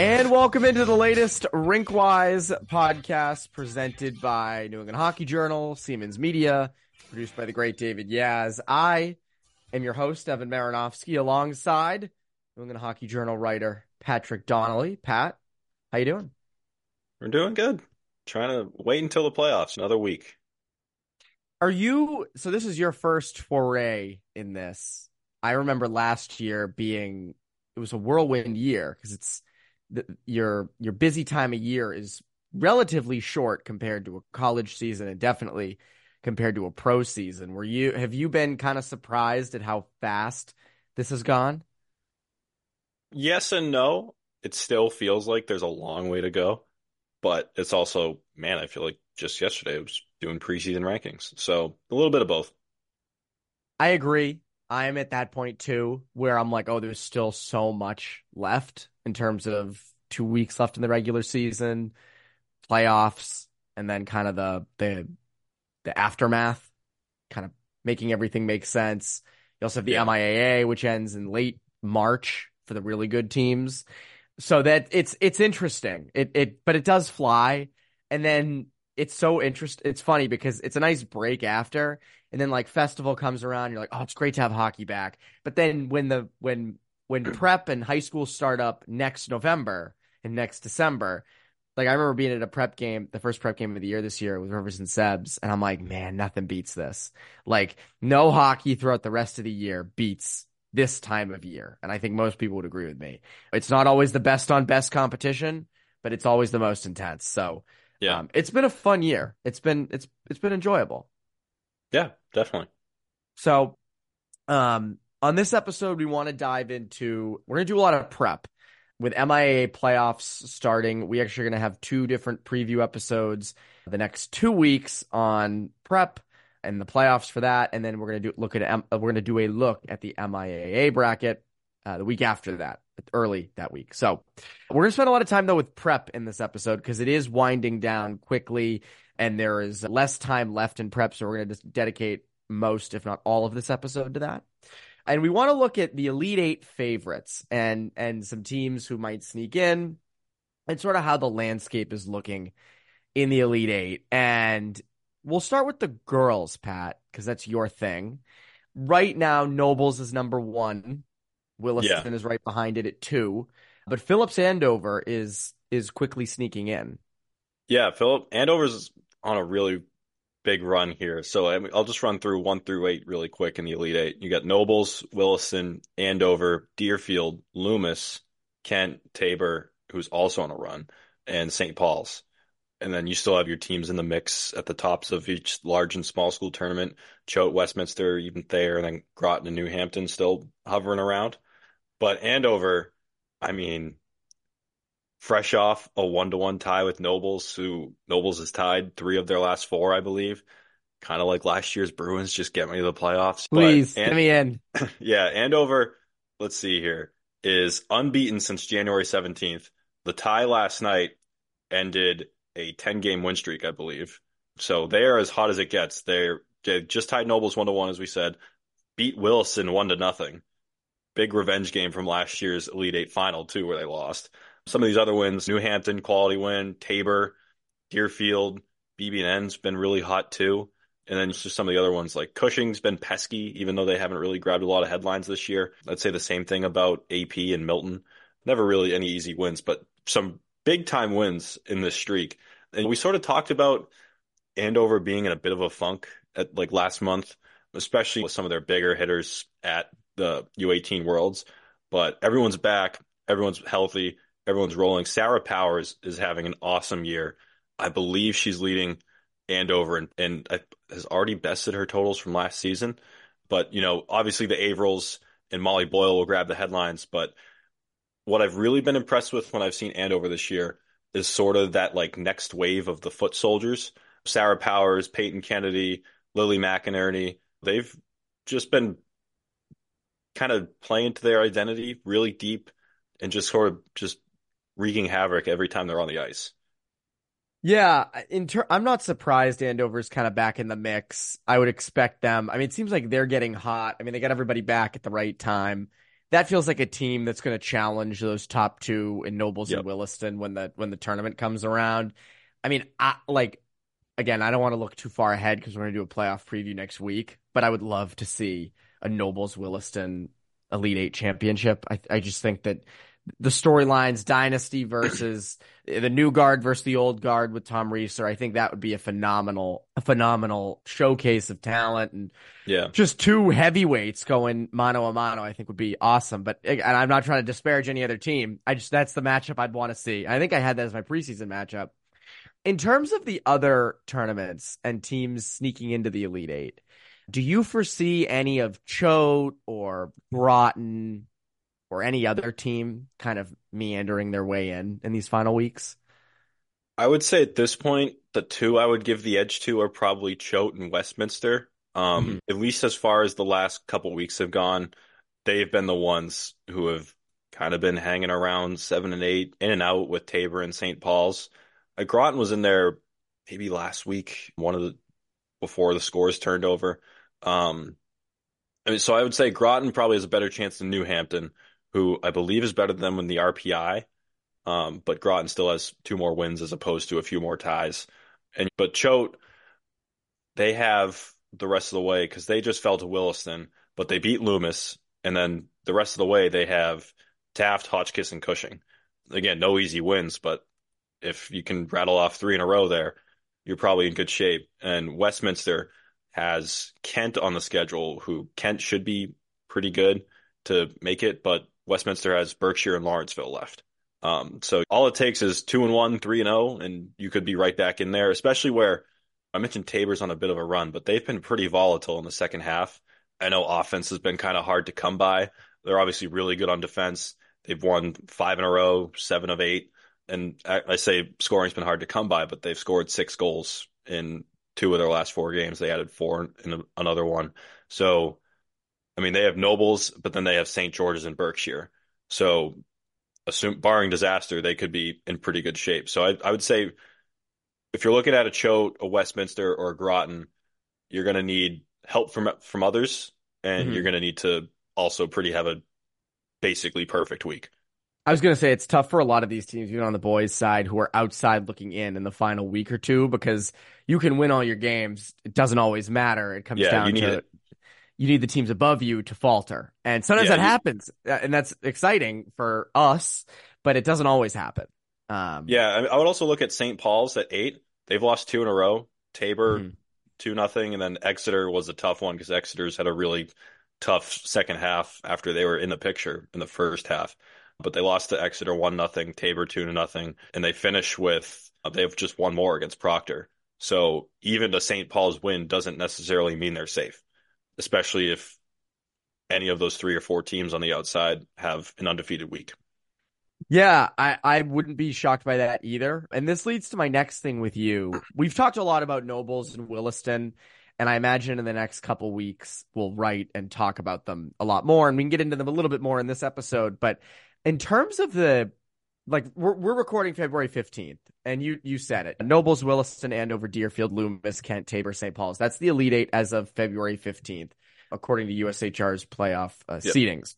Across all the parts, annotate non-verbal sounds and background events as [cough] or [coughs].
And welcome into the latest Rinkwise podcast presented by New England Hockey Journal, Seamans Media, produced by the great David Yaz. I am your host, Evan Marinofsky, alongside New England Hockey Journal writer Patrick Donnelly. Pat, how you doing? We're doing good. Trying to wait until the playoffs, another week. Are you so this is your first foray in this? I remember last year being it was a whirlwind year because it's the, your your busy time of year is relatively short compared to a college season and definitely compared to a pro season. Were you have you been kind of surprised at how fast this has gone? Yes and no. It still feels like there's a long way to go, but it's also, man, I feel like just yesterday I was doing preseason rankings. So a little bit of both. I agree. I'm at that point too, where I'm like, oh, there's still so much left in terms of two weeks left in the regular season, playoffs, and then kind of the the the aftermath, kind of making everything make sense. You also have the yeah. MIAA, which ends in late March for the really good teams. So that it's it's interesting. It it but it does fly. And then it's so interesting. It's funny because it's a nice break after, and then like festival comes around, you're like, oh, it's great to have hockey back. But then when the when when [clears throat] prep and high school start up next November and next December, like I remember being at a prep game, the first prep game of the year this year with Rivers and Sebs, and I'm like, man, nothing beats this. Like no hockey throughout the rest of the year beats this time of year. And I think most people would agree with me. It's not always the best on best competition, but it's always the most intense. So yeah, um, it's been a fun year. It's been it's it's been enjoyable. Yeah, definitely. So, um, on this episode, we want to dive into. We're gonna do a lot of prep with MIAA playoffs starting. We actually are gonna have two different preview episodes the next two weeks on prep and the playoffs for that, and then we're gonna do look at we're gonna do a look at the MIAA bracket uh, the week after that early that week. So we're going to spend a lot of time though with prep in this episode because it is winding down quickly and there is less time left in prep. So we're going to just dedicate most, if not all of this episode to that. And we want to look at the Elite Eight favorites and, and some teams who might sneak in and sort of how the landscape is looking in the Elite Eight. And we'll start with the girls, Pat, because that's your thing. Right now, Nobles is number one Williston yeah. is right behind it at two, but Phillips Andover is is quickly sneaking in. Yeah, Philip Andover's is on a really big run here. So I'll just run through one through eight really quick in the Elite Eight. You got Nobles, Williston, Andover, Deerfield, Loomis, Kent, Tabor, who's also on a run, and St. Paul's. And then you still have your teams in the mix at the tops of each large and small school tournament. Choate, Westminster, even Thayer, and then Groton and New Hampton still hovering around. But Andover, I mean, fresh off a one to one tie with Nobles, who Nobles has tied three of their last four, I believe. Kind of like last year's Bruins, just get me to the playoffs. Please, but, and, get me in. [laughs] yeah, Andover, let's see here, is unbeaten since January 17th. The tie last night ended a 10 game win streak, I believe. So they are as hot as it gets. They're, they just tied Nobles one to one, as we said, beat Williston one to nothing big revenge game from last year's Elite Eight final too, where they lost. Some of these other wins: New Hampton quality win, Tabor, Deerfield, BB&N's been really hot too. And then just some of the other ones like Cushing's been pesky, even though they haven't really grabbed a lot of headlines this year. I'd say the same thing about AP and Milton. Never really any easy wins, but some big time wins in this streak. And we sort of talked about Andover being in a bit of a funk at like last month, especially with some of their bigger hitters at the U18 Worlds, but everyone's back, everyone's healthy, everyone's rolling. Sarah Powers is having an awesome year. I believe she's leading Andover and, and has already bested her totals from last season. But, you know, obviously the Averils and Molly Boyle will grab the headlines. But what I've really been impressed with when I've seen Andover this year is sort of that like next wave of the foot soldiers. Sarah Powers, Peyton Kennedy, Lily McInerney, they've just been kind of playing to their identity really deep and just sort of just wreaking havoc every time they're on the ice. Yeah, in ter- I'm not surprised Andover's kind of back in the mix. I would expect them. I mean, it seems like they're getting hot. I mean, they got everybody back at the right time. that feels like a team that's going to challenge those top two in Nobles Yep. and Williston when the when the tournament comes around. I mean, I like again, I don't want to look too far ahead because we're going to do a playoff preview next week, but I would love to see a Nobles Williston Elite Eight championship. I I just think that the storylines, dynasty versus the new guard versus the old guard with Tom Resor, I think that would be a phenomenal, a phenomenal showcase of talent and Yeah. just two heavyweights going mano a mano, I think would be awesome. But eh, and I'm not trying to disparage any other team. I just that's the matchup I'd want to see. I think I had that as my preseason matchup. In terms of the other tournaments and teams sneaking into the Elite Eight, do you foresee any of Choate or Groton or any other team kind of meandering their way in in these final weeks? I would say at this point, the two I would give the edge to are probably Choate and Westminster. Um, Mhm. at least as far as the last couple weeks have gone, they've been the ones who have kind of been hanging around seven and eight, in and out with Tabor and St. Paul's. Uh, Groton was in there maybe last week, one of the before the scores turned over. Um, I mean, so I would say Groton probably has a better chance than New Hampton, who I believe is better than them in the RPI. Um, but Groton still has two more wins as opposed to a few more ties. And but Choate, they have the rest of the way because they just fell to Williston, but they beat Loomis, and then the rest of the way they have Taft, Hotchkiss, and Cushing. Again, no easy wins, but if you can rattle off three in a row there, you're probably in good shape. And Westminster has Kent on the schedule, who Kent should be pretty good to make it, but Westminster has Berkshire and Lawrenceville left. Um, so all it takes is two and one, three and zero, and you could be right back in there. Especially where I mentioned Tabor's on a bit of a run, but they've been pretty volatile in the second half. I know offense has been kind of hard to come by. They're obviously really good on defense. They've won five in a row, seven of eight, and I, I say scoring's been hard to come by, but they've scored six goals in two of their last four games. They added four in another one. So, I mean, they have Nobles, but then they have St. George's and Berkshire. So assume barring disaster, they could be in pretty good shape. So I, I would say if you're looking at a Choate, a Westminster, or a Groton, you're going to need help from from others, and Mhm. you're going to need to also pretty have a basically perfect week. I was going to say it's tough for a lot of these teams, even on the boys' side, who are outside looking in in the final week or two, because you can win all your games. It doesn't always matter. It comes Yeah, down you need to it. you need the teams above you to falter, and sometimes Yeah, that you- happens, uh, and that's exciting for us, but it doesn't always happen. Um, Yeah, I, I would also look at St. Paul's at eight. They've lost two in a row. Tabor Mhm. two nothing, and then Exeter was a tough one because Exeter's had a really tough second half after they were in the picture in the first half. But they lost to Exeter one nothing, Tabor two to nothing, and they finish with uh, they have just one more against Proctor. So even the St. Paul's win doesn't necessarily mean they're safe, especially if any of those three or four teams on the outside have an undefeated week. Yeah, I, I wouldn't be shocked by that either. And this leads to my next thing with you. We've talked a lot about Nobles and Williston, and I imagine in the next couple weeks we'll write and talk about them a lot more, and we can get into them a little bit more in this episode. But in terms of the like we're we're recording February 15th, and you you said it. Nobles, Williston, Andover, Deerfield, Loomis, Kent, Tabor, St. Paul's. That's the Elite Eight as of February 15th, according to USHR's playoff uh, Yep. seedings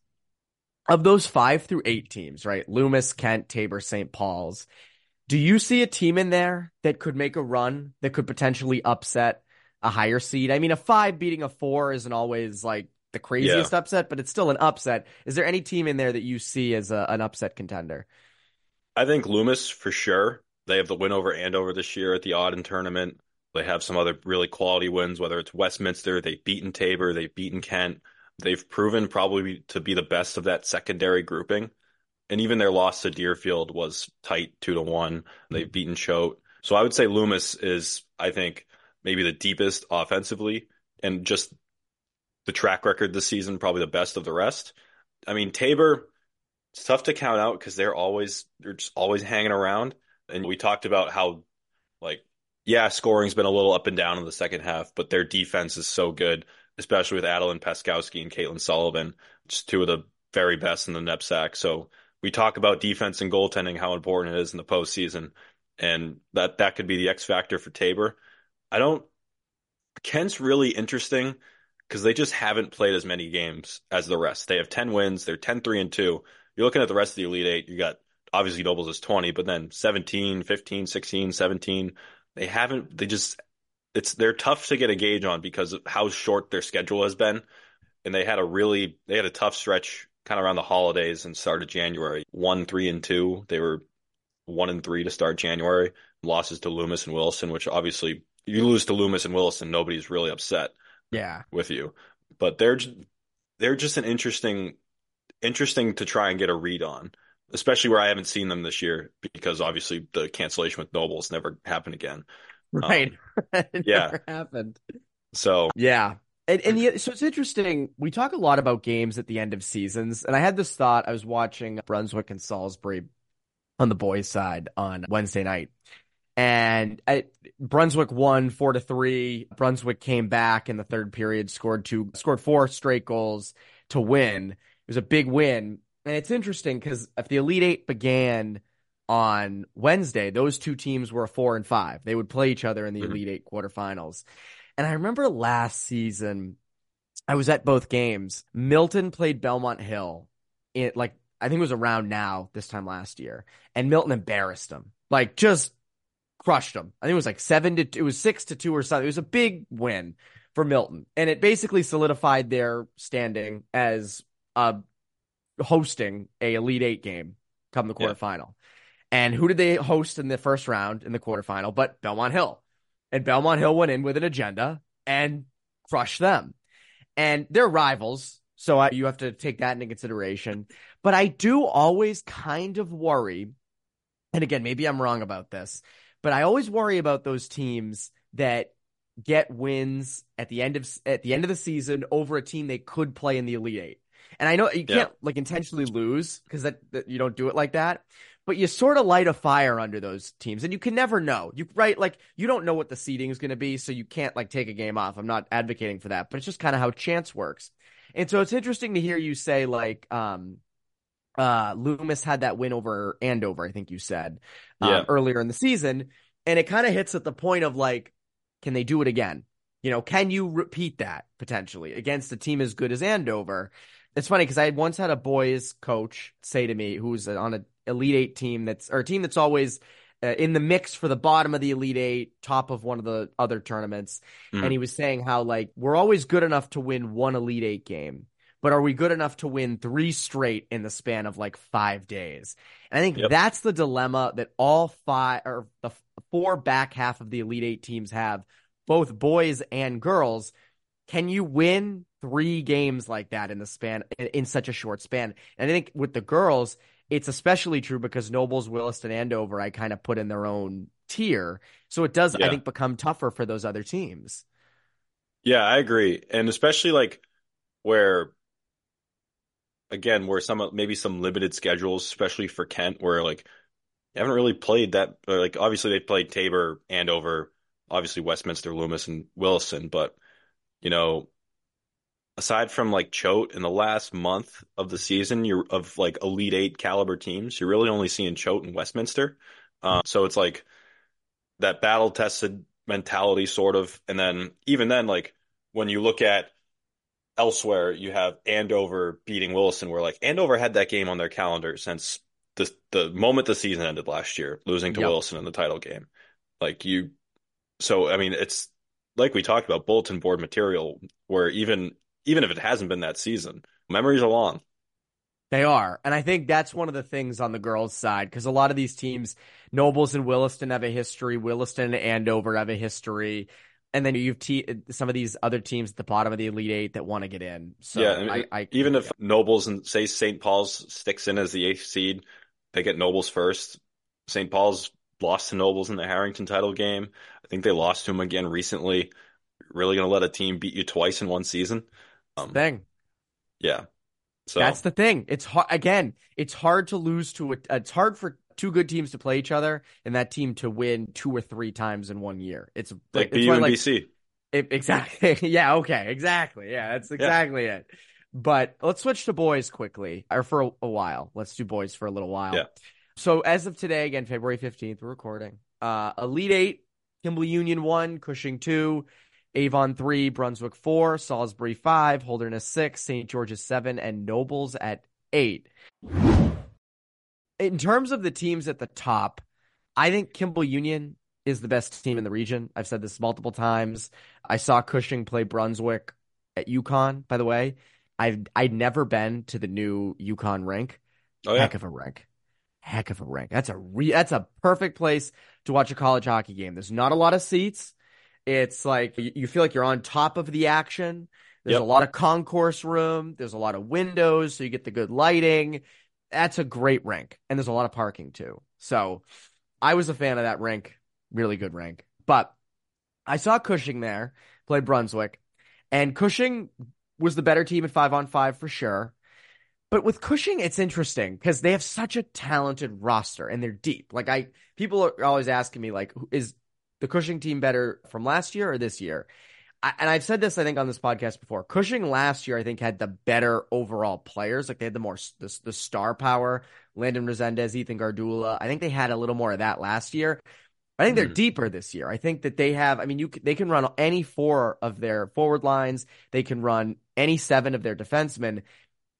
of those five through eight teams, right? Loomis, Kent, Tabor, St. Paul's. Do you see a team in there that could make a run that could potentially upset a higher seed? I mean, a five beating a four isn't always like the craziest upset, but it's still an upset. Is there any team in there that you see as a, an upset contender? I think Loomis for sure. They have the win over Andover this year at the Auden tournament. They have some other really quality wins, whether it's Westminster, they've beaten Tabor, they've beaten Kent. They've proven probably to be the best of that secondary grouping. And even their loss to Deerfield was tight, two to one. They've beaten Choate. So I would say Loomis is, I think, maybe the deepest offensively and just the track record this season, probably the best of the rest. I mean, Tabor, it's tough to count out because they're always they're just always hanging around. And we talked about how like yeah, scoring's been a little up and down in the second half, but their defense is so good, especially with Adeline Paskowski and Caitlin Sullivan, just two of the very best in the NEPSAC. So we talk about defense and goaltending, how important it is in the postseason, and that that could be the X factor for Tabor. I don't. Kent's really interesting because they just haven't played as many games as the rest. They have 10 wins, they're 10 3 and 2. You're looking at the rest of the Elite 8, you got obviously Nobles is 20, but then 17, 15, 16, 17. They haven't they just it's they're tough to get a gauge on because of how short their schedule has been. And they had a really they had a tough stretch kind of around the holidays and started January. One, three, and two. They were one and three to start January. Losses to Loomis and Williston, which obviously you lose to Loomis and Williston, nobody's really upset. Yeah, with you, but they're they're just an interesting interesting to try and get a read on, especially where I haven't seen them this year because obviously the cancellation with Nobles never happened again. Right. Um, [laughs] yeah. happened. So yeah. And, and yeah, so it's interesting. We talk a lot about games at the end of seasons, and I had this thought. I was watching Brunswick and Salisbury on the boys' side on Wednesday night, and I, Brunswick won four to three. Brunswick came back in the third period, scored two, scored four straight goals to win. It was a big win, and it's interesting because if the Elite Eight began on Wednesday, those two teams were a four and five. They would play each other in the mm-hmm. Elite Eight quarterfinals. And I remember last season, I was at both games. Milton played Belmont Hill It like I think it was around now this time last year, and Milton embarrassed them, like just crushed them. I think it was like seven to it was six to two or something. It was a big win for Milton, and it basically solidified their standing as uh hosting a Elite Eight game come the quarterfinal. Yeah. And who did they host in the first round in the quarterfinal? But Belmont Hill. And Belmont Hill went in with an agenda and crushed them. And they're rivals. So I, you have to take that into consideration. But I do always kind of worry. And again, maybe I'm wrong about this, but I always worry about those teams that get wins at the end of at the end of the season over a team they could play in the Elite Eight. And I know you can't yeah. like intentionally lose because that, that you don't do it like that but you sort of light a fire under those teams and you can never know you right like you don't know what the seeding is going to be so you can't like take a game off i'm not advocating for that but it's just kind of how chance works and so it's interesting to hear you say like um uh loomis had that win over andover i think you said um, yeah. earlier in the season and it kind of hits at the point of like can they do it again you know can you repeat that potentially against a team as good as andover it's funny because I once had a boys coach say to me, who's on an Elite Eight team that's or a team that's always uh, in the mix for the bottom of the Elite Eight, top of one of the other tournaments. Mm. And he was saying how like we're always good enough to win one Elite Eight game, but are we good enough to win three straight in the span of like five days? And I think yep. that's the dilemma that all five or the four back half of the Elite Eight teams have, both boys and girls. Can you win three games like that in the span in, such a short span? And I think with the girls, it's especially true because Nobles, Williston, Andover, I kind of put in their own tier. So it does, yeah. I think, become tougher for those other teams. Yeah, I agree. And especially like where, again, where some, maybe some limited schedules, especially for Kent, where like you haven't really played that. Like, obviously, they played Tabor, Andover, obviously Westminster, Loomis, and Williston, but, you know, aside from like Choate in the last month of the season, you're of like Elite Eight caliber teams, you're really only seeing Choate and Westminster. Um, so it's like that battle tested mentality, sort of. And then even then, like when you look at elsewhere, you have Andover beating Williston, where like Andover had that game on their calendar since the the moment the season ended last year, losing to yep. Williston in the title game. Like you, so I mean, it's like we talked about bulletin board material, where even even if it hasn't been that season. Memories are long. They are. And I think that's one of the things on the girls' side because a lot of these teams, Nobles and Williston have a history, Williston and Andover have a history. And then you've te- some of these other teams at the bottom of the Elite Eight that want to get in. So yeah, I, I, even if Nobles and say St. Paul's sticks in as the eighth seed, they get Nobles first. St. Paul's lost to Nobles in the Harrington title game. I think they lost to them again recently. Really going to let a team beat you twice in one season? Um, thing. Yeah. So that's the thing. It's hard again. It's hard to lose to a. It's hard for two good teams to play each other and that team to win two or three times in one year. It's like it's BU and like, BC. It, exactly. [laughs] yeah. Okay. Exactly. Yeah. That's exactly yeah. it. But let's switch to boys quickly, or for a, a, while. Let's do boys for a little while. Yeah. So as of today, again, February fifteenth, we're recording. Uh, Elite Eight, Kimball Union one, Cushing two, Avon three, Brunswick four, Salisbury five, Holderness six, St. George's seven, and Nobles at eight. In terms of the teams at the top, I think Kimball Union is the best team in the region. I've said this multiple times. I saw Cushing play Brunswick at UConn, by the way. I've I'd never been to the new UConn rink. Oh, yeah. Heck of a rink. Heck of a rink. That's a re- that's a perfect place to watch a college hockey game. There's not a lot of seats. It's like you, you feel like you're on top of the action. There's Yep. a lot of concourse room. There's a lot of windows, so you get the good lighting. That's a great rink, and there's a lot of parking too. So, I was a fan of that rink. Really good rink. But I saw Cushing there play Brunswick, and Cushing was the better team at five on five for sure. But with Cushing, it's interesting because they have such a talented roster and they're deep. Like I, people are always asking me, like, is the Cushing team better from last year or this year? I, and I've said this, I think, on this podcast before. Cushing last year, I think, had the better overall players. Like they had the more the, the star power. Landon Resendez, Ethan Gardula. I think they had a little more of that last year. I think they're Hmm. deeper this year. I think that they have. I mean, you they can run any four of their forward lines. They can run any seven of their defensemen,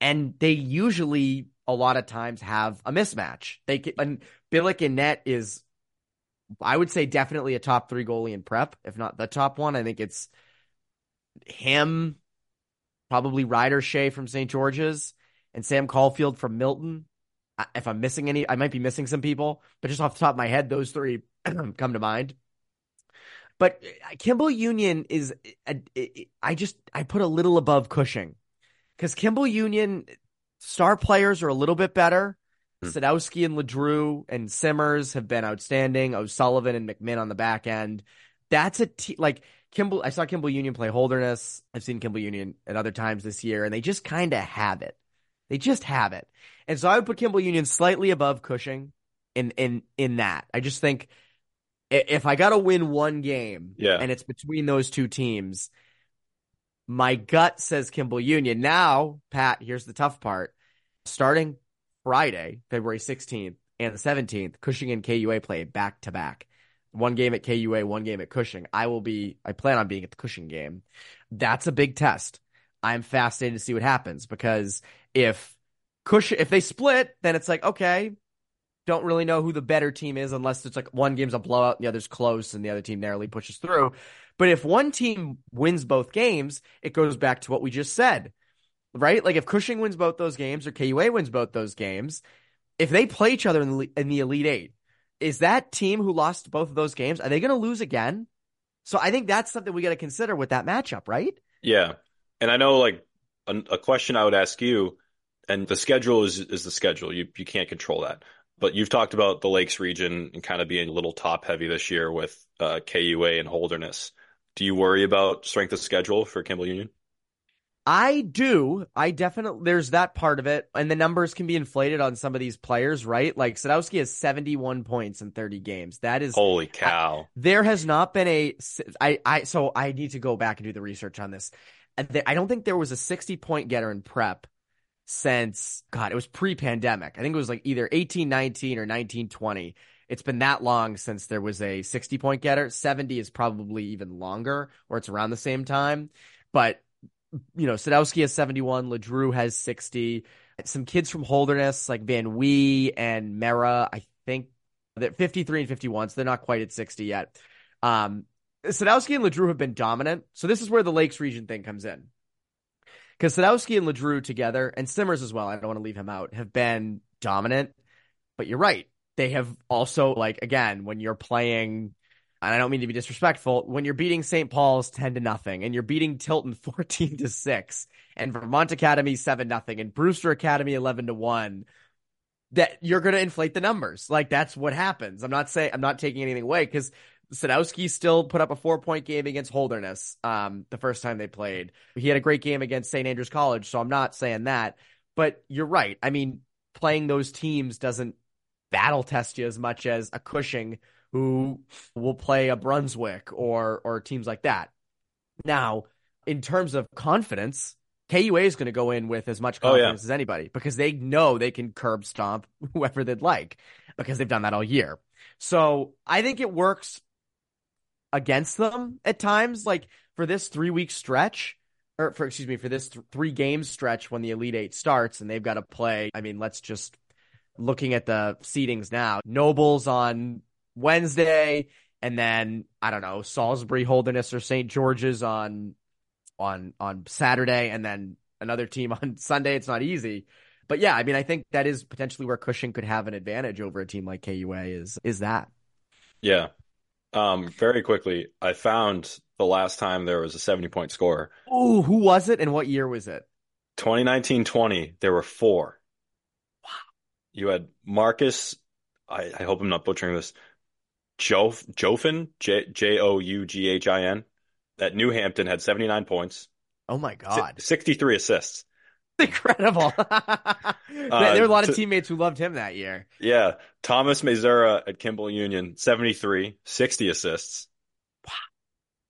and they usually a lot of times have a mismatch. They can, and Billick in net is, I would say, definitely a top three goalie in prep, if not the top one. I think it's him, probably Ryder Shea from St. George's, and Sam Caulfield from Milton. If I'm missing any, I might be missing some people, but just off the top of my head, those three [clears throat] come to mind. But uh, Kimball Union is, uh, I just, I put a little above Cushing because Kimball Union star players are a little bit better. Hmm. Sadowski and Ledrew and Simmers have been outstanding. O'Sullivan and McMinn on the back end. That's a like Kimball. I saw Kimball Union play Holderness. I've seen Kimball Union at other times this year, and they just kind of have it. They just have it. And so I would put Kimball Union slightly above Cushing in in in that. I just think if I got to win one game, Yeah. and it's between those two teams, my gut says Kimball Union. Now, Pat, here's the tough part. Starting Friday, February 16th and the 17th, Cushing and KUA play back to back. One game at KUA, one game at Cushing. I will be, I plan on being at the Cushing game. That's a big test. I'm fascinated to see what happens because if Cushing, if they split, then it's like, okay, don't really know who the better team is unless it's like one game's a blowout and the other's close and the other team narrowly pushes through. But if one team wins both games, it goes back to what we just said, right? Like if Cushing wins both those games or KUA wins both those games, if they play each other in the, in the Elite Eight, is that team who lost both of those games, are they going to lose again? So I think that's something we got to consider with that matchup, right? Yeah. And I know like a, a question I would ask you, and the schedule is is the schedule. You you can't control that. But you've talked about the Lakes region and kind of being a little top heavy this year with uh, KUA and Holderness. Do you worry about strength of schedule for Kimball Union? I do. I definitely, there's that part of it. And the numbers can be inflated on some of these players, right? Like Sadowski has 71 points in 30 games. That is, Holy cow. there has not been a, I, I, so I need to go back and do the research on this. I don't think there was a 60 point getter in prep since, God, it was pre pandemic. I think it was like either 1819 or 1920. It's been that long since there was a 60 point getter. 70 is probably even longer, or it's around the same time. But you know, Sadowski has 71, Ledrew has 60. Some kids from Holderness, like Van Wee and Mera, I think they're 53 and 51, so they're not quite at 60 yet. Um, Sadowski and Ledrew have been dominant. So this is where the Lakes region thing comes in. Because Sadowski and Ledrew together, and Simmers as well, I don't want to leave him out, have been dominant. But you're right. They have also, like, again, when you're playing and I don't mean to be disrespectful, when you're beating St. Paul's 10 to nothing and you're beating Tilton [laughs] 14 to 6 and Vermont Academy 7 nothing and Brewster Academy 11 to 1 that you're going to inflate the numbers. Like that's what happens. I'm not saying I'm not taking anything away cuz Sadowski still put up a 4-point game against Holderness um the first time they played. He had a great game against St. Andrews College, so I'm not saying that, but you're right. I mean, playing those teams doesn't battle test you as much as a Cushing who will play a Brunswick or or teams like that. Now, in terms of confidence, KUA is going to go in with as much Oh, yeah. confidence as anybody because they know they can curb stomp [laughs] whoever they'd like because they've done that all year. So I think it works against them at times. Like for this three week stretch, or for excuse me, for this th- three game stretch when the Elite Eight starts and they've got to play. I mean, let's just looking at the seedings now. Nobles on Wednesday, and then I don't know Salisbury, Holderness, or St. George's on on on Saturday, and then another team [laughs] on Sunday. It's not easy. But yeah, I mean, I think that is potentially where Cushing could have an advantage over a team like KUA is is that. Yeah. Um, very quickly, I found the last time there was a 70 point score. Oh, who was it and what year was it? 2019 20, there were four. Wow. You had Marcus, I, I hope I'm not butchering this, Jofin, J J O U G H I N, at New Hampton had 79 points. Oh my God. 63 assists. Incredible. [laughs] uh, there were a lot of teammates who loved him that year. Yeah. Thomas Mazura at Kimball Union, 73, 60 assists. Wow.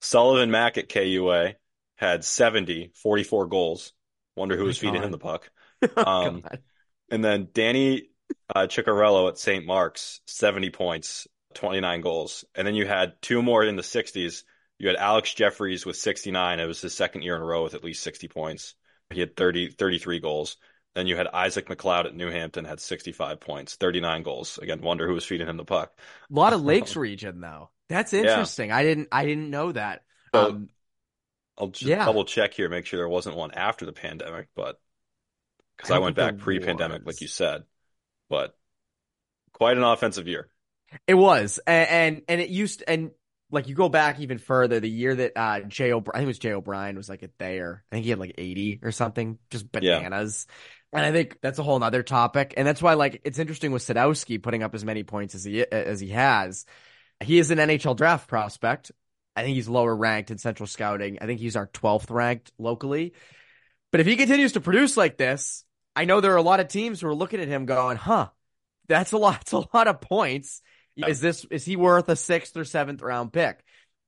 Sullivan Mack at KUA had 70, 44 goals. Wonder who was feeding God. him the puck. [laughs] Oh, um, and then Danny uh, Ciccarello at St. Mark's, 70 points, 29 goals. And then you had two more in the 60s. You had Alex Jeffries with 69. It was his second year in a row with at least 60 points. He had 30, 33 goals. Then you had Isaac McLeod at New Hampton had 65 points, 39 goals. Again, wonder who was feeding him the puck. A lot of [laughs] Lakes region though. That's interesting. Yeah. I didn't I didn't know that. So, um, I'll just yeah. double check here, make sure there wasn't one after the pandemic, but because I, I went back pre-pandemic, like you said, but quite an offensive year. It was, and and, and it used and like you go back even further, the year that uh Jay O'Brien, I think it was Jay O'Brien was like a Thayer. I think he had like 80 or something, just bananas. Yeah. And I think that's a whole nother topic. And that's why like it's interesting with Sadowski putting up as many points as he as he has. He is an NHL draft prospect. I think he's lower ranked in central scouting. I think he's our 12th ranked locally. But if he continues to produce like this, I know there are a lot of teams who are looking at him going, huh, that's a lot, [laughs] it's a lot of points. Is this is he worth a sixth or seventh round pick?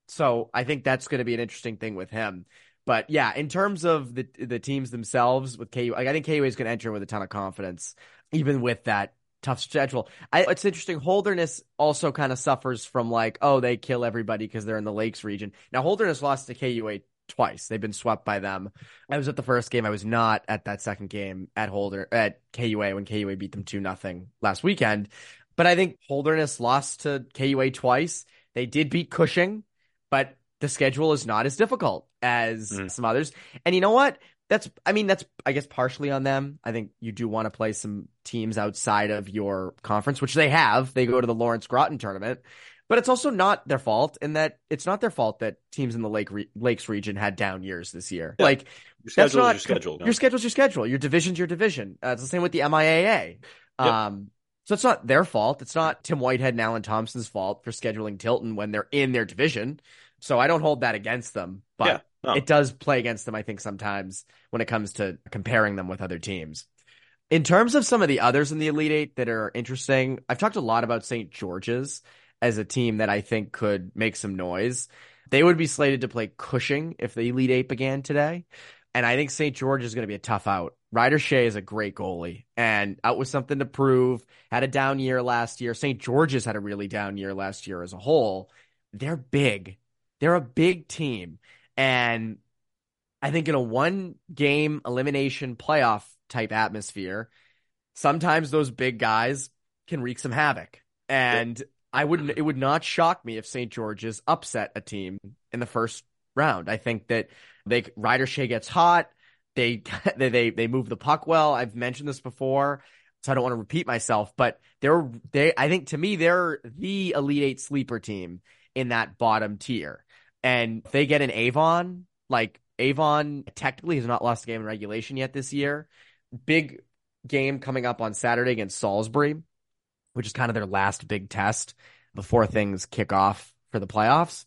So I think that's going to be an interesting thing with him. But yeah, in terms of the the teams themselves with KU, like I think KU is going to enter with a ton of confidence, even with that tough schedule. I, it's interesting. Holderness also kind of suffers from like, oh, they kill everybody because they're in the Lakes region. Now Holderness lost to KUA twice. They've been swept by them. I was at the first game. I was not at that second game at Holder at KUA when KUA beat them two nothing last weekend. But I think Holderness lost to KUA twice. They did beat Cushing, but the schedule is not as difficult as mm. some others. And you know what? That's, I mean, that's, I guess, partially on them. I think you do want to play some teams outside of your conference, which they have. They go to the Lawrence Groton tournament, but it's also not their fault in that it's not their fault that teams in the Lake re- Lakes region had down years this year. Yeah. Like, your that's not your schedule. No? Your schedule's your schedule. Your division's your division. Uh, it's the same with the MIAA. Yep. Um, so it's not their fault. It's not Tim Whitehead and Alan Thompson's fault for scheduling Tilton when they're in their division. So I don't hold that against them, but yeah, no. it does play against them, I think, sometimes when it comes to comparing them with other teams. In terms of some of the others in the Elite Eight that are interesting, I've talked a lot about St. George's as a team that I think could make some noise. They would be slated to play Cushing if the Elite Eight began today. And I think St. George is going to be a tough out. Ryder Shea is a great goalie and out with something to prove. Had a down year last year. St. George's had a really down year last year as a whole. They're big. They're a big team. And I think in a one game elimination playoff type atmosphere, sometimes those big guys can wreak some havoc. And I wouldn't, it would not shock me if St. George's upset a team in the first round. I think that they Ryder Shea gets hot. [laughs] They they they they move the puck well. I've mentioned this before, so I don't want to repeat myself. But they're they I think to me they're the elite eight sleeper team in that bottom tier. And they get an Avon, like Avon technically has not lost a game in regulation yet this year. Big game coming up on Saturday against Salisbury, which is kind of their last big test before things kick off for the playoffs.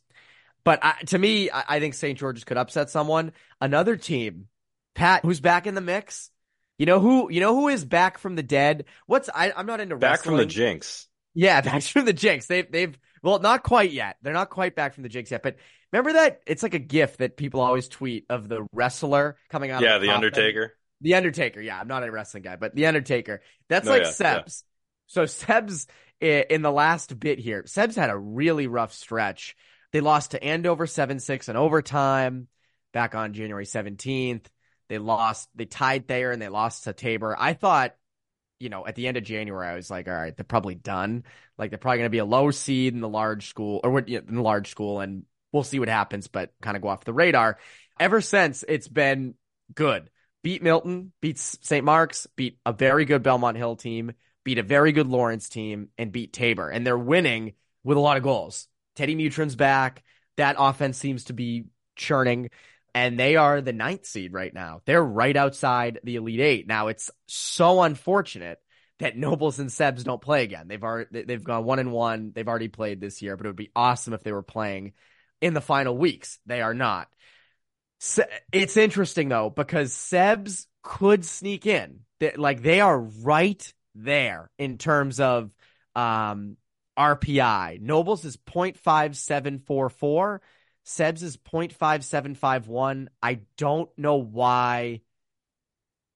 But I, to me, I, I think St. George's could upset someone. Another team, Pat, who's back in the mix. You know who? You know who is back from the dead? What's I? I'm not into back wrestling. from the jinx. Yeah, [laughs] back from the jinx. They've they've well, not quite yet. They're not quite back from the jinx yet. But remember that it's like a gif that people always tweet of the wrestler coming out. Yeah, the, the Undertaker. The Undertaker. Yeah, I'm not a wrestling guy, but the Undertaker. That's no, like yeah, Seb's. Yeah. So Seb's eh, in the last bit here. Seb's had a really rough stretch They lost to Andover 7 6 in overtime back on January 17th. They lost, they tied there and they lost to Tabor. I thought, you know, at the end of January, I was like, all right, they're probably done. Like they're probably going to be a low seed in the large school or you know, in the large school, and we'll see what happens, but kind of go off the radar. Ever since, it's been good. Beat Milton, beats St. Mark's, beat a very good Belmont Hill team, beat a very good Lawrence team, and beat Tabor. And they're winning with a lot of goals. Teddy Mutrin's back. That offense seems to be churning and they are the ninth seed right now. They're right outside the Elite Eight. Now it's so unfortunate that Nobles and Sebs don't play again. They've already they've gone one and one. They've already played this year, but it would be awesome if they were playing in the final weeks. They are not. It's interesting though because Sebs could sneak in. Like they are right there in terms of um, RPI. Nobles is 0.5744. Sebs is 0.5751. I don't know why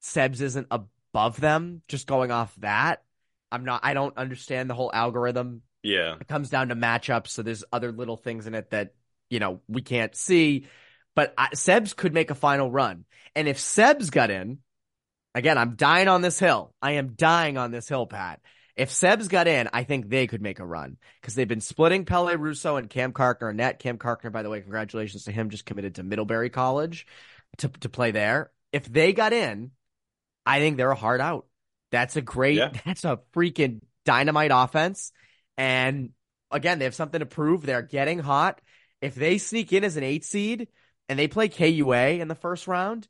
Sebs isn't above them, just going off that. I'm not, I don't understand the whole algorithm. Yeah. It comes down to matchups. So there's other little things in it that, you know, we can't see. But I, Sebs could make a final run. And if Sebs got in, again, I'm dying on this hill. I am dying on this hill, Pat. If Sebs got in, I think they could make a run because they've been splitting Pele Russo and Cam Carkner net. Cam Carkner, by the way, congratulations to him, just committed to Middlebury College to, to play there. If they got in, I think they're a hard out. That's a great, yeah. [laughs] that's a freaking dynamite offense. And again, they have something to prove. They're getting hot. If they sneak in as an eight seed and they play KUA in the first round,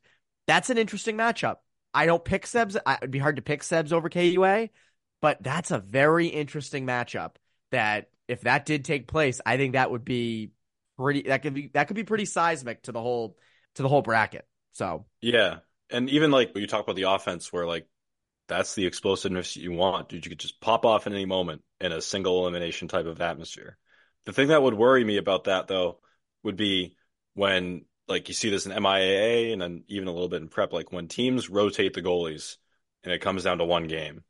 that's an interesting matchup. I don't pick Sebs. It'd be hard to pick Sebs over KUA, but that's a very interesting matchup that if that did take place, I think that would be pretty that could be that could be pretty seismic to the whole to the whole bracket. So Yeah. And even like when you talk about the offense where like that's the explosiveness you want, dude. You could just pop off at any moment in a single elimination type of atmosphere. The thing that would worry me about that though would be when like you see this in MIAA and then even a little bit in prep, like when teams rotate the goalies and it comes down to one game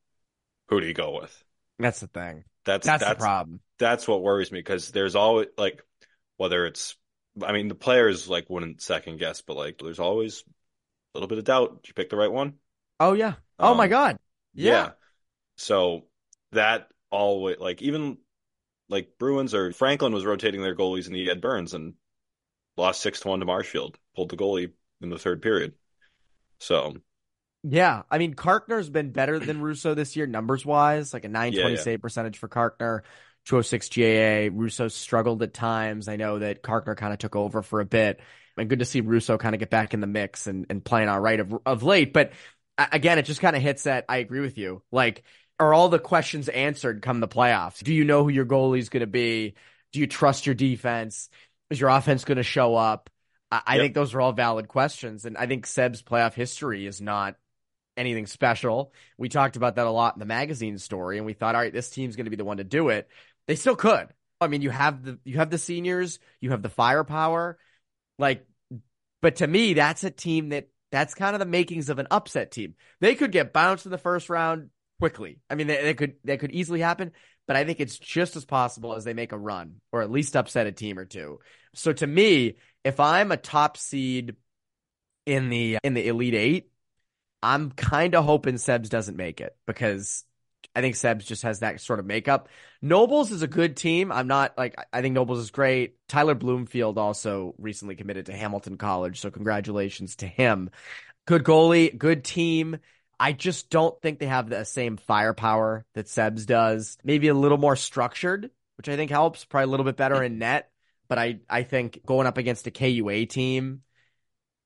who do you go with? That's the thing. That's that's, that's the problem. That's what worries me because there's always like whether it's I mean the players like wouldn't second guess, but like there's always a little bit of doubt. Did you pick the right one? Oh yeah. Oh um, my god. Yeah. yeah. So that always like even like Bruins or Franklin was rotating their goalies in the Ed Burns and lost six to one to Marshfield. Pulled the goalie in the third period. So yeah, I mean Carkner's been better than Russo this year numbers wise, like a 920 yeah, yeah. save percentage for Carkner, 206 GAA. Russo struggled at times. I know that Carkner kind of took over for a bit. And good to see Russo kind of get back in the mix and, and playing all right of, of late. But again, it just kind of hits that I agree with you. Like, are all the questions answered come the playoffs? Do you know who your goalie is going to be? Do you trust your defense? Is your offense going to show up? I, I think those are all valid questions. And I think Seb's playoff history is not anything special. We talked about that a lot in the magazine story, and we thought, all right, this team's going to be the one to do it. They still could. I mean, you have the you have the seniors, you have the firepower, like. But to me, that's a team that that's kind of the makings of an upset team. They could get bounced in the first round quickly. I mean, they, they could that could easily happen. But I think it's just as possible as they make a run or at least upset a team or two. So to me, if I'm a top seed in the in the Elite Eight, I'm kind of hoping Sebs doesn't make it because I think Sebs just has that sort of makeup. Nobles is a good team. I'm not like I think Nobles is great. Tyler Bloomfield also recently committed to Hamilton College, so congratulations to him. Good goalie, good team. I just don't think they have the same firepower that Sebs does. Maybe a little more structured, which I think helps. Probably a little bit better in net, but I I think going up against a KUA team,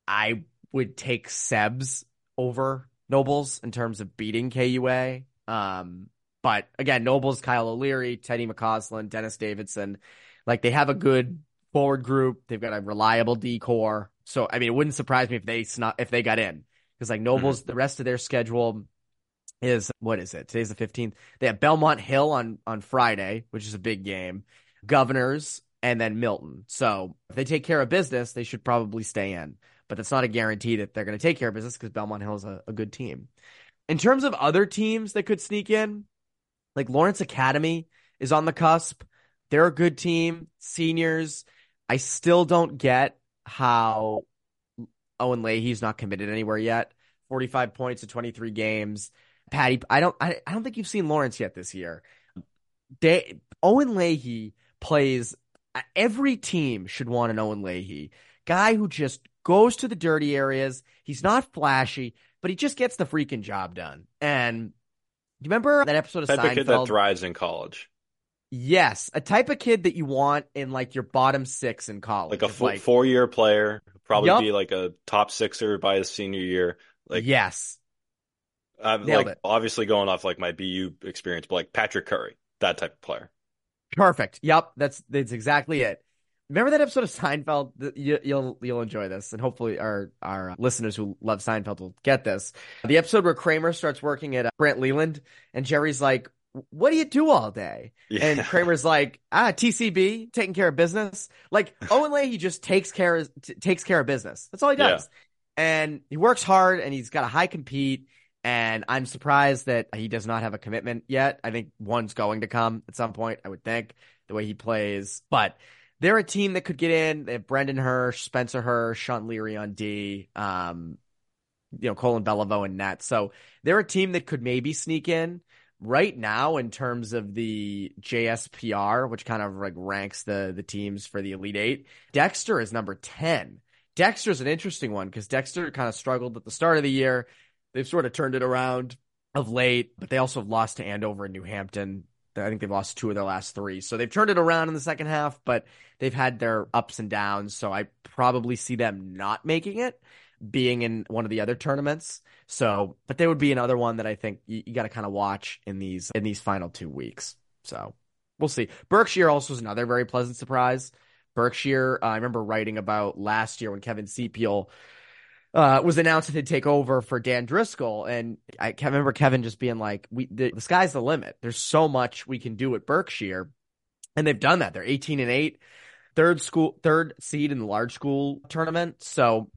I would take Sebs over Nobles in terms of beating KUA. Um, but again, Nobles, Kyle O'Leary, Teddy McCausland, Dennis Davidson, like they have a good forward group. They've got a reliable D corps. So I mean, it wouldn't surprise me if they snuck if they got in because like Nobles, mm-hmm. the rest of their schedule is what is it? Today's the fifteenth. They have Belmont Hill on on Friday, which is a big game. Governors and then Milton. So if they take care of business, they should probably stay in but that's not a guarantee that they're going to take care of business because Belmont Hill is a, a good team. In terms of other teams that could sneak in, like Lawrence Academy is on the cusp. They're a good team. Seniors. I still don't get how Owen Leahy's not committed anywhere yet. 45 points in 23 games. Patty, I don't I, I don't think you've seen Lawrence yet this year. They, Owen Leahy plays every team should want an Owen Leahy. Guy who just goes to the dirty areas. He's not flashy, but he just gets the freaking job done. And do you remember that episode of type Seinfeld? of kid that thrives in college. Yes, a type of kid that you want in like your bottom six in college, like a like, four-year player, probably Yup. be like a top sixer by his senior year. Like, yes, I'm Nailed like it. obviously going off like my BU experience, but like Patrick Curry, that type of player. perfect. Yep, that's that's exactly it. Remember that episode of Seinfeld? You, you'll you'll enjoy this, and hopefully our our listeners who love Seinfeld will get this. The episode where Kramer starts working at uh, Brandt/Leland, and Jerry's like, "What do you do all day?" Yeah. And Kramer's like, "Ah, TCB, taking care of business." Like [laughs] Owen Leahy just takes care t- takes care of business. That's all he does, and he works hard, and he's got a high compete. And I'm surprised that he does not have a commitment yet. I think one's going to come at some point. I would think the way he plays, but they're a team that could get in. They have Brendan Hirsch, Spencer Hirsch, Sean Leary on D, um, you know, Colin Beliveau and net. So they're a team that could maybe sneak in right now in terms of the JSPR, which kind of like ranks the the teams for the Elite Eight. Dexter is number 10. Dexter's an interesting one because Dexter kind of struggled at the start of the year. They've sort of turned it around of late, but they also lost to Andover and New Hampton. I think they've lost two of their last three. So they've turned it around in the second half, but they've had their ups and downs. So I probably see them not making it, being in one of the other tournaments. So, but there would be another one that I think you, you got to kind of watch in these in these final two weeks. So we'll see. Berkshire also is another very pleasant surprise. Berkshire, uh, I remember writing about last year when Kevin Sepiel uh, was announced to take over for Dan Driscoll, and I remember Kevin just being like, "We the, the sky's the limit. There's so much we can do at Berkshire," and they've done that. They're 18 and eight, third school, third seed in the large school tournament, so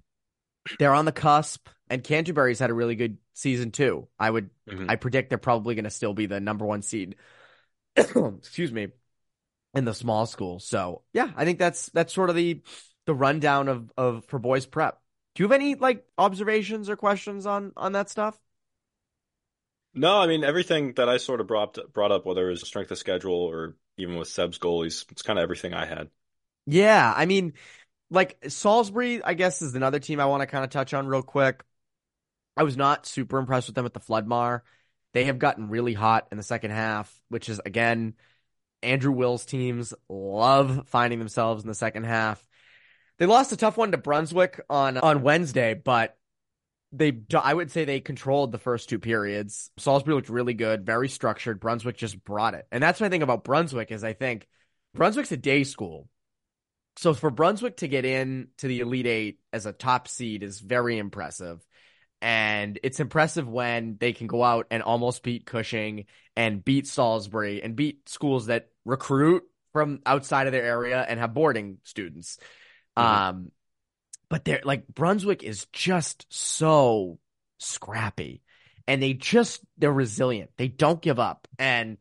they're on the cusp. And Canterbury's had a really good season too. I would, Mhm. I predict they're probably going to still be the number one seed. [coughs] Excuse me, in the small school. So yeah, I think that's that's sort of the the rundown of of for boys prep. Do you have any like observations or questions on on that stuff? No, I mean everything that I sort of brought brought up, whether it was strength of schedule or even with Seb's goalies, it's kind of everything I had. Yeah, I mean, like Salisbury, I guess is another team I want to kind of touch on real quick. I was not super impressed with them at the Flood-Marr. They have gotten really hot in the second half, which is again, Andrew Will's teams love finding themselves in the second half. They lost a tough one to Brunswick on on Wednesday, but they I would say they controlled the first two periods. Salisbury looked really good, very structured. Brunswick just brought it. And that's I think about Brunswick is I think Brunswick's a day school. So for Brunswick to get in to the Elite 8 as a top seed is very impressive. And it's impressive when they can go out and almost beat Cushing and beat Salisbury and beat schools that recruit from outside of their area and have boarding students. Mhm. Um, but they're like Brunswick is just so scrappy and they just they're resilient. They don't give up. And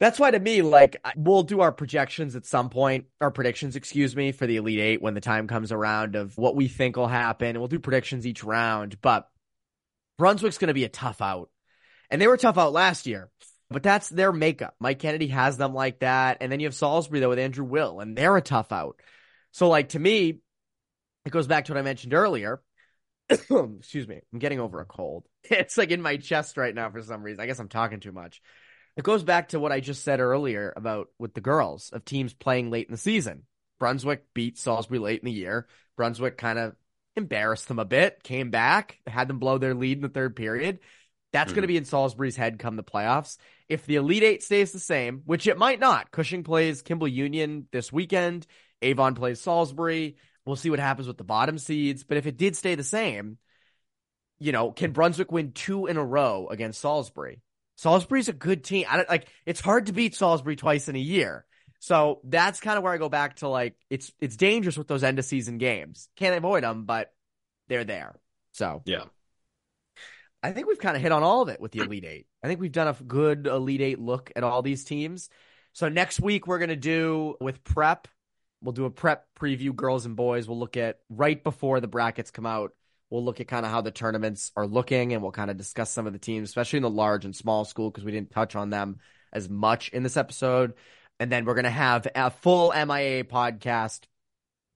that's why to me, like we'll do our projections at some point, our predictions, excuse me, for the Elite Eight when the time comes around of what we think will happen. And we'll do predictions each round. But Brunswick's gonna be a tough out. And they were tough out last year. But that's their makeup. Mike Kennedy has them like that. And then you have Salisbury though with Andrew Will, and they're a tough out. So like to me, it goes back to what I mentioned earlier. [coughs] Excuse me. I'm getting over a cold. [laughs] It's like in my chest right now for some reason. I guess I'm talking too much. It goes back to what I just said earlier about with the girls of teams playing late in the season. Brunswick beat Salisbury late in the year. Brunswick kind of embarrassed them a bit, came back, had them blow their lead in the third period. That's going to hmm. be in Salisbury's head come the playoffs. If the Elite Eight stays the same, which it might not, Cushing plays Kimball Union this weekend, Avon plays Salisbury. We'll see what happens with the bottom seeds. But if it did stay the same, you know, can Brunswick win two in a row against Salisbury? Salisbury's a good team. I don't like it's hard to beat Salisbury twice in a year. So that's kind of where I go back to like it's it's dangerous with those end of season games. Can't avoid them, but they're there. So Yeah. I think we've kind of hit on all of it with the Elite Eight. I think we've done a good Elite Eight look at all these teams. So next week we're gonna do with prep. We'll do a prep preview, girls and boys. We'll look at right before the brackets come out. We'll look at kind of how the tournaments are looking and we'll kind of discuss some of the teams, especially in the large and small school, because we didn't touch on them as much in this episode. And then we're going to have a full MIA podcast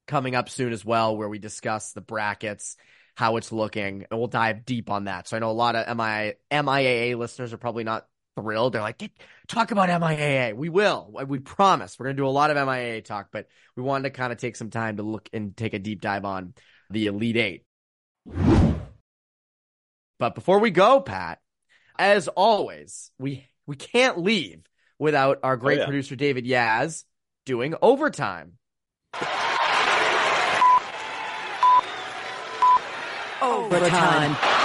coming up soon as well, where we discuss the brackets, how it's looking, and we'll dive deep on that. So I know a lot of MIA, MIAA listeners are probably not thrilled. They're like, talk about MIAA. We will. Uh, we promise. We're going to do a lot of MIAA talk, but we wanted to kind of take some time to look and take a deep dive on the Elite Eight. But before we go, Pat, as always, we we can't leave without our great oh, yeah. producer David Yaz doing overtime. Overtime.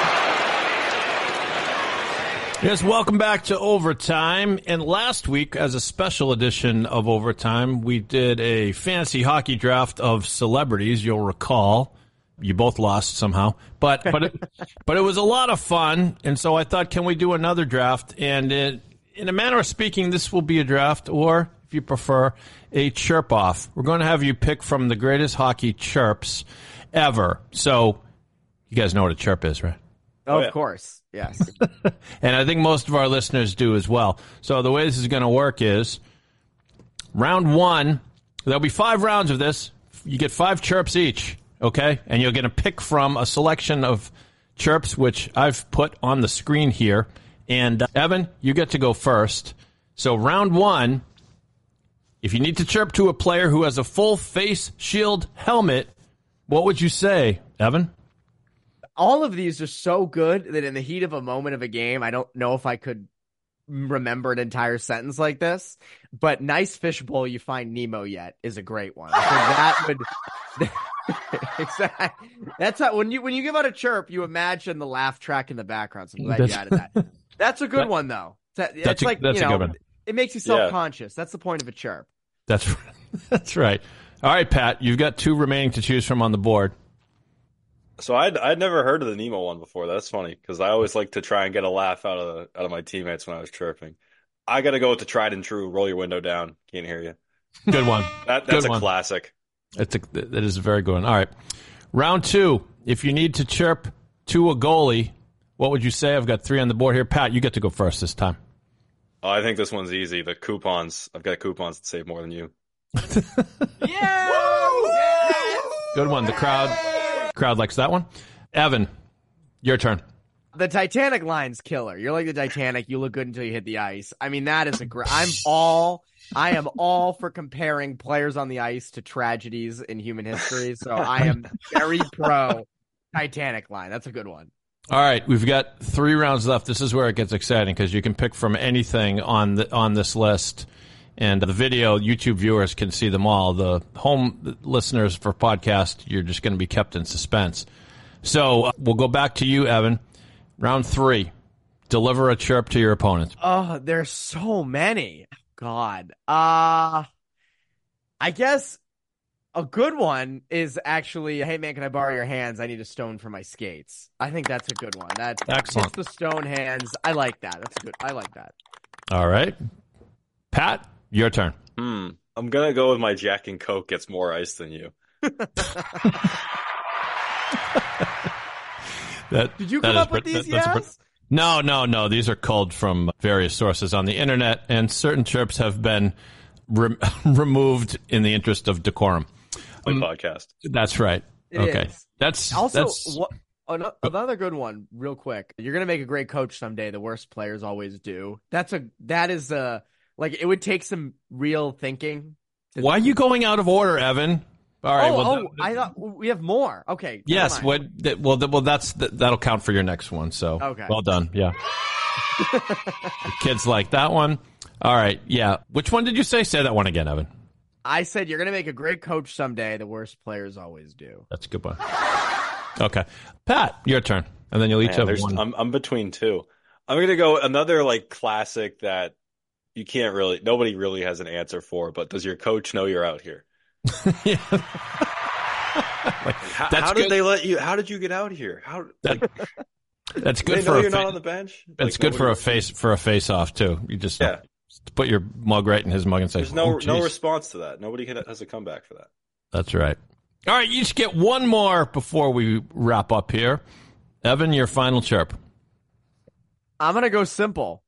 Yes, welcome back to Overtime. And last week, as a special edition of Overtime, we did a fancy hockey draft of celebrities. You'll recall you both lost somehow, but but it, [laughs] but it was a lot of fun, and so I thought, can we do another draft? And it, in a manner of speaking, this will be a draft, or if you prefer, a chirp off. We're going to have you pick from the greatest hockey chirps ever. So, you guys know what a chirp is, right? Oh, of course, yes. [laughs] and I think most of our listeners do as well. So the way this is going to work is round one. There'll be five rounds of this. You get five chirps each okay? And you're going to pick from a selection of chirps, which I've put on the screen here. And uh, Evan, you get to go first. So, round one, if you need to chirp to a player who has a full face shield helmet, what would you say, Evan? All of these are so good that in the heat of a moment of a game, I don't know if I could remember an entire sentence like this. But nice fishbowl, you find Nemo yet is a great one. So that would [laughs] exactly. That's how when you when you give out a chirp, you imagine the laugh track in the background. So I'm glad that's, you added that. That's a good that, one though. That, that's, that's a, like that's you know, it makes you self conscious. Yeah. That's the point of a chirp. That's [laughs] that's right. All right, Pat, you've got two remaining to choose from on the board. So I'd I'd never heard of the Nemo one before. That's funny because I always like to try and get a laugh out of out of my teammates when I was chirping. I got to go with the tried and true. Roll your window down. Can't hear you. Good one. that, that's Good a one. classic. It's a, that is a very good one. All right. Round two. If you need to chirp to a goalie, what would you say? I've got three on the board here. Pat, you get to go first this time. Oh, I think this one's easy. The coupons. I've got coupons that save more than you. [laughs] yeah! Good one. The crowd crowd likes that one. Evan, your turn. The Titanic line's killer. You're like the Titanic. You look good until you hit the ice. I mean, that is a great. I'm all I am all for comparing players on the ice to tragedies in human history. So I am very pro Titanic line. That's a good one. All right, we've got three rounds left. This is where it gets exciting because you can pick from anything on the on this list, and the video YouTube viewers can see them all. The home listeners for podcast, you're just going to be kept in suspense. So uh, we'll go back to you, Evan. Round three. Deliver a chirp to your opponent. Oh, there's so many. God. Uh I guess a good one is actually, hey man, can I borrow your hands? I need a stone for my skates. I think that's a good one. That excellent. the stone hands. I like that. That's good. I like that. All right, Pat, your turn. Hmm. I'm gonna go with my Jack and Coke gets more ice than you. [laughs] [laughs] that, Did you come up with these? That, yes. No, no, no. These are culled from various sources on the internet, and certain chirps have been re- [laughs] removed in the interest of decorum. Um, podcast. That's right. It okay. Is. That's also that's... What, another good one, real quick. You're gonna make a great coach someday. The worst players always do. That's a that is a like it would take some real thinking. Why are you going out of order, Evan? All right. Oh, well, oh I thought we have more. Okay. Yes. What? Well, well, that's that'll count for your next one. So, okay. Well done. Yeah. [laughs] kids like that one. All right. Yeah. Which one did you say? Say that one again, Evan. I said you're going to make a great coach someday. The worst players always do. That's a good one. [laughs] Okay, Pat, your turn, and then you'll each Man, have one. I'm, I'm between two. I'm going to go another like classic that you can't really, nobody really has an answer for. But does your coach know you're out here? [laughs] yeah. [laughs] like, how, how did they let you? How did you get out here? How? Like, that's good for. you're fa- not on the bench. It's like, good for a face for a face off too. You just yeah. Put your mug right in his mug and say, There's no "Oh, no response to that. Nobody has a comeback for that. That's right. All right, you each get one more before we wrap up here. Evan, your final chirp. I'm gonna go simple.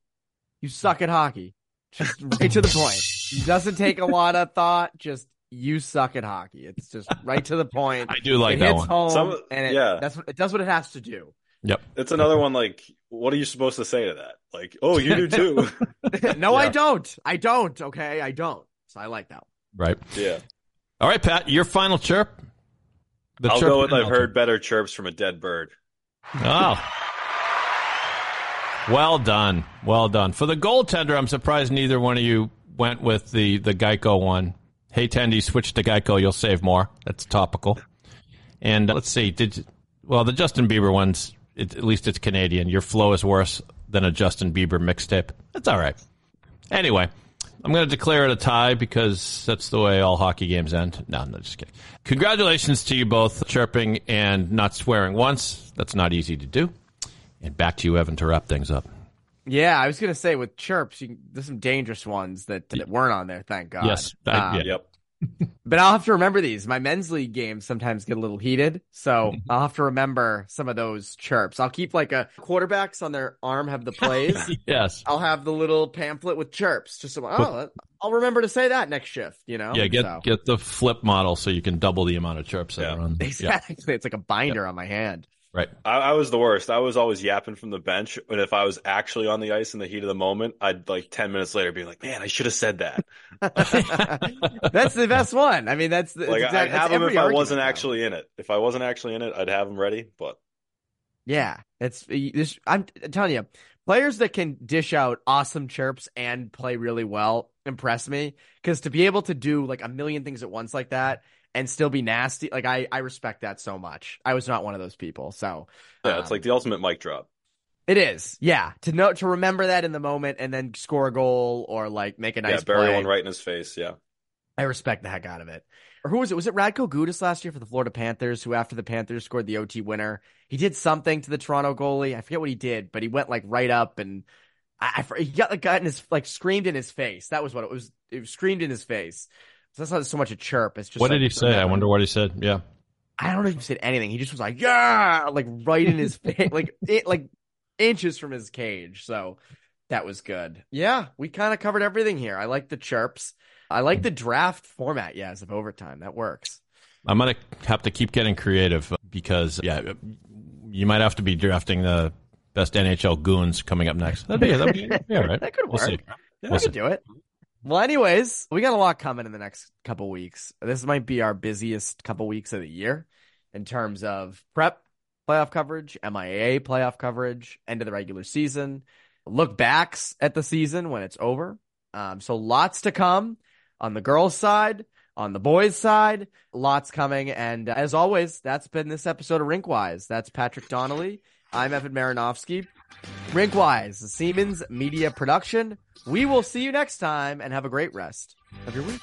You suck at hockey. Just right to the point. Doesn't take a lot of thought. Just you suck at hockey. It's just right to the point. [laughs] I do like it that hits one. home, Some- and it, yeah. that's what it does. What it has to do. Yep. It's another one like, what are you supposed to say to that? Like, oh, you do [laughs] too. [laughs] no, I don't. I don't. Okay, I don't. So I like that. One. Right. yeah. All right, Pat, your final chirp. The I'll chirp go with I've penalty. heard better chirps from a dead bird. Oh. Well done. Well done. For the goaltender, I'm surprised neither one of you went with the, the Geico one. Hey, Tendy, switch to Geico. You'll save more. That's topical. And uh, let's see. Did well the Justin Bieber one's it, at least it's Canadian. Your flow is worse than a Justin Bieber mixtape. That's all right. Anyway, I'm going to declare it a tie because that's the way all hockey games end. No, no, just kidding. Congratulations to you both, chirping and not swearing once. That's not easy to do. And back to you, Evan, to wrap things up. Yeah, I was gonna say with chirps, you can, there's some dangerous ones that, that weren't on there. Thank God. Yes, I- Um, yeah. Yep. [laughs] But I'll have to remember these. My men's league games sometimes get a little heated, so. [laughs] I'll have to remember some of those chirps. I'll keep like a quarterbacks on their arm have the [laughs] plays. Yes. I'll have the little pamphlet with chirps. Just so, oh, I'll remember to say that next shift. You know? Yeah, get So- get the flip model so you can double the amount of chirps that Yeah. are on. Yeah, exactly. It's like a binder on my hand. Right. I, I was the worst. I was always yapping from the bench, but if I was actually on the ice in the heat of the moment, I'd like ten minutes later be like, "Man, I should have said that." [laughs] that's the best one. I mean, that's the like it's I'd exact- have them if I wasn't though. actually in it. If I wasn't actually in it, I'd have them ready. But Yeah, it's this. I'm telling you, players that can dish out awesome chirps and play really well impress me. Because to be able to do like a million things at once like that and still be nasty, like I I respect that so much. I was not one of those people, so yeah, it's um, like the ultimate mic drop. it is. Yeah, to know to remember that in the moment and then score a goal or like make a nice yeah, bury play. one right in his face. Yeah, I respect the heck out of it. Or who was it? Was it Radko Gudas last year for the Florida Panthers, who after the Panthers scored the OT winner, he did something to the Toronto goalie. I forget what he did, but he went like right up and I, I he got like got in his like screamed in his face. That was what it was. It was screamed in his face. So that's not so much a chirp. It's just What like, did he say? I wonder what he said. Yeah. I don't know if he said anything. He just was like, yeah, like right in his [laughs] face, like it, like inches from his cage. So that was good. Yeah, we kind of covered everything here. I like the chirps. I like the draft format. Yeah, as of overtime, that works. I'm gonna have to keep getting creative uh, because yeah, uh, you might have to be drafting the best NHL goons coming up next. That'd be, that'd be yeah, right. [laughs] That could We'll work. see. Yeah, We'll I could do it. Well, anyways, we got a lot coming in the next couple weeks. This might be our busiest couple weeks of the year in terms of prep playoff coverage, MIA playoff coverage, end of the regular season, look backs at the season when it's over. Um, so lots to come on the girls' side, on the boys' side, lots coming. And as always, that's been this episode of Rinkwise. That's Patrick Donnelly. I'm Evan Marinofsky. Rinkwise, Seamans Media Production. We will see you next time and have a great rest of your week.